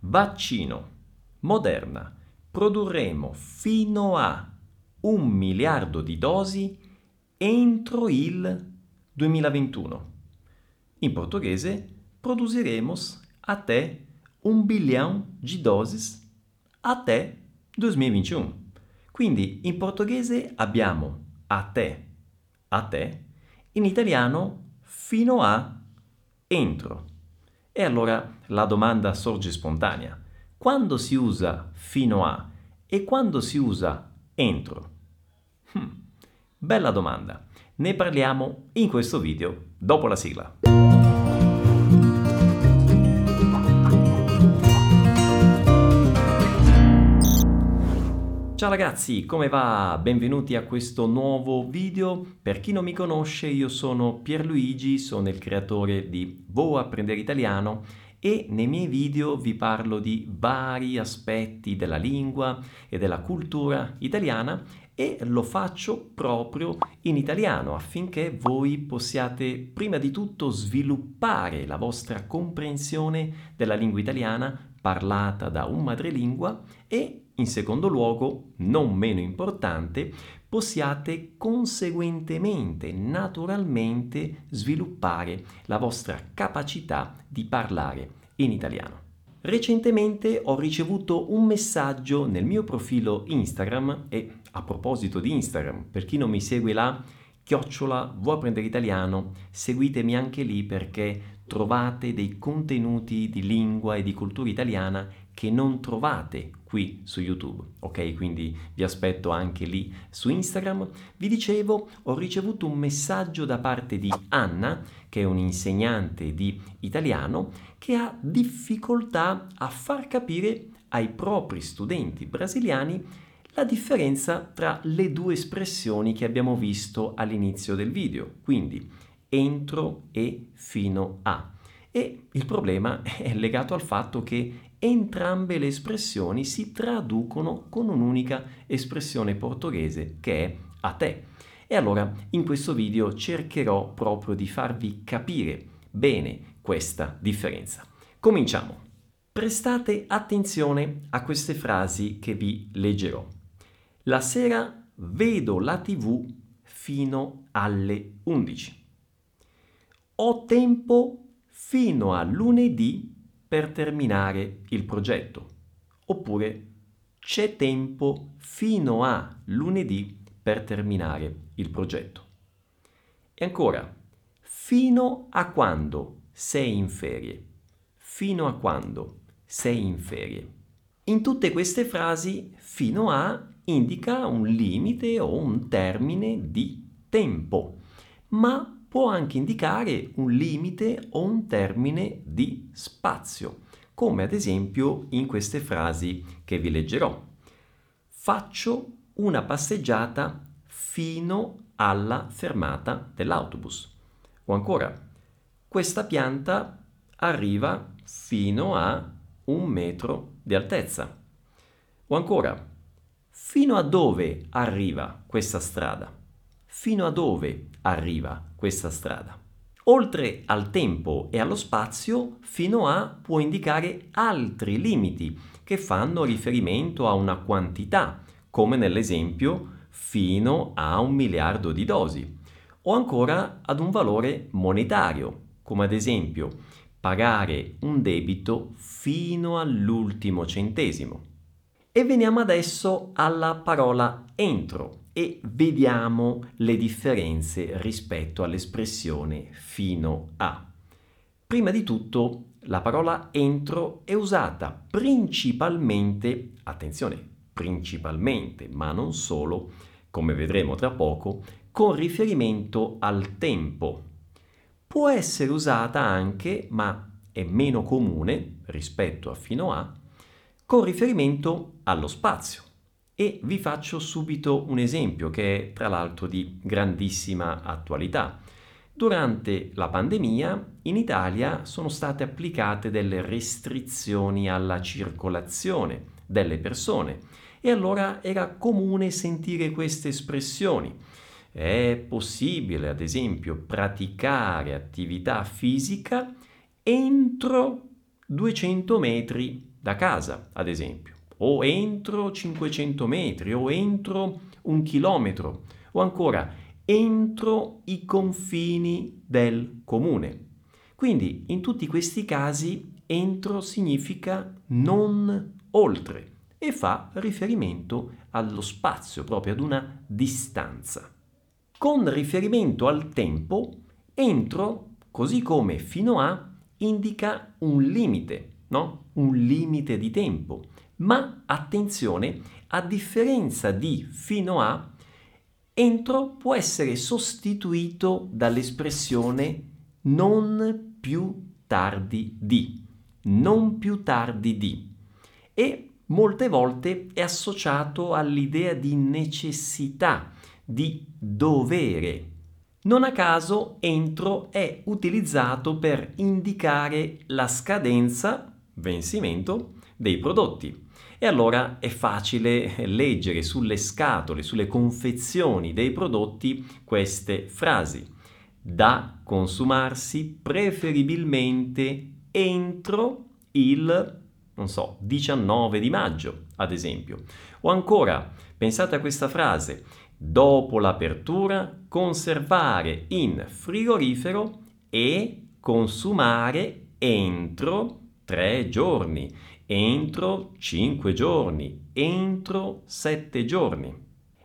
vaccino, Moderna, produrremo fino a un miliardo di dosi entro il 2021. In portoghese, produziremos até un bilhão de doses até 2021. Quindi in portoghese abbiamo até, até, in italiano fino a, entro. E allora la domanda sorge spontanea. Quando si usa fino a e quando si usa entro? Hmm, bella domanda. Ne parliamo in questo video dopo la sigla. Ciao ragazzi, come va? Benvenuti a questo nuovo video. Per chi non mi conosce, io sono Pierluigi, sono il creatore di Vo Apprendere Italiano e nei miei video vi parlo di vari aspetti della lingua e della cultura italiana e lo faccio proprio in italiano affinché voi possiate prima di tutto sviluppare la vostra comprensione della lingua italiana parlata da un madrelingua e in secondo luogo, non meno importante, possiate conseguentemente, naturalmente sviluppare la vostra capacità di parlare in italiano. Recentemente ho ricevuto un messaggio nel mio profilo Instagram e a proposito di Instagram, per chi non mi segue là, chiocciola vuoi apprendere italiano, seguitemi anche lì perché trovate dei contenuti di lingua e di cultura italiana che non trovate qui su YouTube, ok? Quindi vi aspetto anche lì su Instagram. Vi dicevo, ho ricevuto un messaggio da parte di Anna, che è un'insegnante di italiano, che ha difficoltà a far capire ai propri studenti brasiliani la differenza tra le due espressioni che abbiamo visto all'inizio del video, quindi entro e fino a. E il problema è legato al fatto che entrambe le espressioni si traducono con un'unica espressione portoghese che è a te. E allora in questo video cercherò proprio di farvi capire bene questa differenza. Cominciamo. Prestate attenzione a queste frasi che vi leggerò. La sera vedo la tv fino alle 11. Ho tempo fino a lunedì per terminare il progetto. Oppure c'è tempo fino a lunedì per terminare il progetto. E ancora, fino a quando sei in ferie? Fino a quando sei in ferie? In tutte queste frasi, fino a indica un limite o un termine di tempo, ma può anche indicare un limite o un termine di spazio, come ad esempio in queste frasi che vi leggerò. Faccio una passeggiata fino alla fermata dell'autobus. O ancora, questa pianta arriva fino a un metro di altezza. O ancora, fino a dove arriva questa strada? Fino a dove arriva questa strada. Oltre al tempo e allo spazio, fino a può indicare altri limiti che fanno riferimento a una quantità, come nell'esempio fino a un miliardo di dosi, o ancora ad un valore monetario, come ad esempio pagare un debito fino all'ultimo centesimo. E veniamo adesso alla parola entro, e vediamo le differenze rispetto all'espressione fino a. Prima di tutto, la parola entro è usata principalmente, attenzione, principalmente, ma non solo, come vedremo tra poco, con riferimento al tempo. Può essere usata anche, ma è meno comune rispetto a fino a, con riferimento allo spazio. E vi faccio subito un esempio che è tra l'altro di grandissima attualità. Durante la pandemia in Italia sono state applicate delle restrizioni alla circolazione delle persone e allora era comune sentire queste espressioni. È possibile, ad esempio, praticare attività fisica entro 200 metri da casa, ad esempio, o entro 500 metri, o entro un chilometro, o ancora entro i confini del comune. Quindi in tutti questi casi entro significa non oltre e fa riferimento allo spazio, proprio ad una distanza. Con riferimento al tempo, entro, così come fino a, indica un limite, no? Un limite di tempo. Ma attenzione, a differenza di fino a, entro può essere sostituito dall'espressione non più tardi di. Non più tardi di. E molte volte è associato all'idea di necessità, di dovere. Non a caso entro è utilizzato per indicare la scadenza, vencimento, dei prodotti. E allora è facile leggere sulle scatole, sulle confezioni dei prodotti queste frasi. Da consumarsi preferibilmente entro il non so, 19 di maggio, ad esempio. O ancora, pensate a questa frase, dopo l'apertura conservare in frigorifero e consumare entro 3 giorni, entro 5 giorni, entro 7 giorni.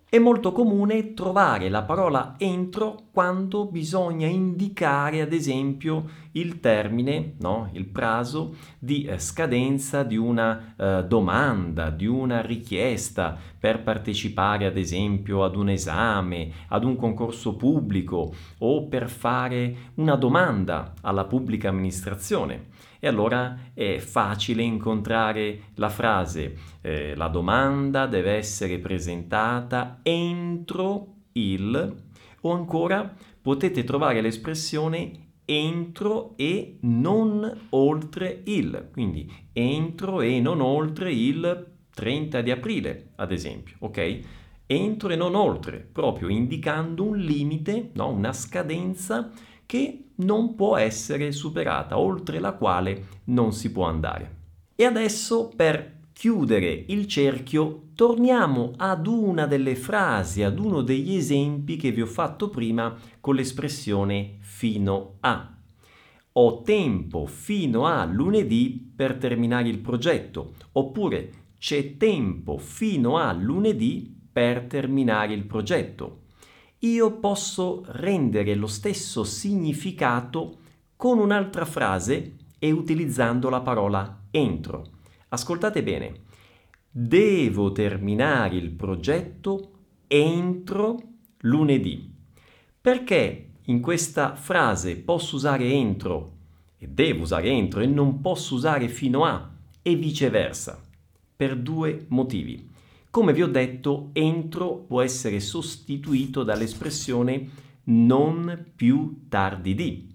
È molto comune trovare la parola entro quando bisogna indicare, ad esempio, il termine, no? il prazo di eh, scadenza di una eh, domanda, di una richiesta per partecipare, ad esempio, ad un esame, ad un concorso pubblico o per fare una domanda alla pubblica amministrazione e allora è facile incontrare la frase eh, la domanda deve essere presentata entro il o ancora potete trovare l'espressione entro e non oltre il, quindi entro e non oltre il 30 di aprile, ad esempio, ok? Entro e non oltre, proprio indicando un limite, no? una scadenza che non può essere superata, oltre la quale non si può andare. E adesso per chiudere il cerchio torniamo ad una delle frasi, ad uno degli esempi che vi ho fatto prima con l'espressione fino a. Ho tempo fino a lunedì per terminare il progetto, oppure c'è tempo fino a lunedì per terminare il progetto io posso rendere lo stesso significato con un'altra frase e utilizzando la parola entro. Ascoltate bene. Devo terminare il progetto entro lunedì. Perché in questa frase posso usare entro e devo usare entro e non posso usare fino a e viceversa? Per due motivi. Come vi ho detto, entro può essere sostituito dall'espressione non più tardi di.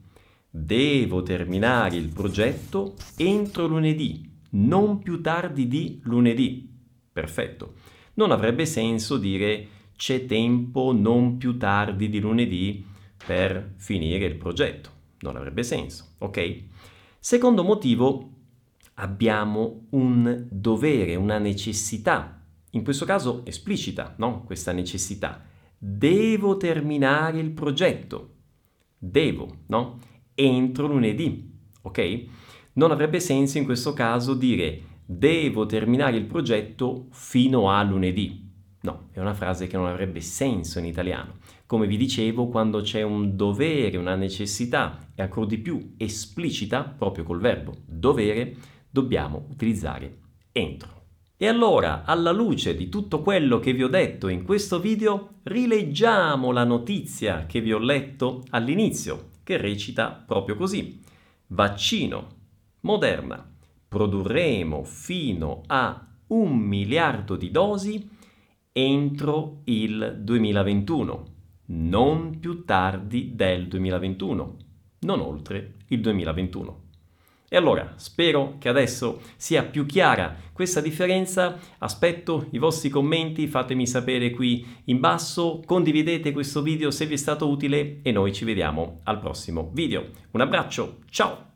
Devo terminare il progetto entro lunedì, non più tardi di lunedì. Perfetto. Non avrebbe senso dire c'è tempo non più tardi di lunedì per finire il progetto. Non avrebbe senso, ok? Secondo motivo, abbiamo un dovere, una necessità in questo caso esplicita, no? Questa necessità. Devo terminare il progetto. Devo, no? Entro lunedì, ok? Non avrebbe senso in questo caso dire devo terminare il progetto fino a lunedì. No, è una frase che non avrebbe senso in italiano. Come vi dicevo, quando c'è un dovere, una necessità e ancora di più esplicita, proprio col verbo dovere, dobbiamo utilizzare entro. E allora, alla luce di tutto quello che vi ho detto in questo video, rileggiamo la notizia che vi ho letto all'inizio, che recita proprio così. Vaccino. Moderna. Produrremo fino a un miliardo di dosi entro il 2021, non più tardi del 2021, non oltre il 2021. E allora spero che adesso sia più chiara questa differenza, aspetto i vostri commenti, fatemi sapere qui in basso, condividete questo video se vi è stato utile e noi ci vediamo al prossimo video. Un abbraccio, ciao!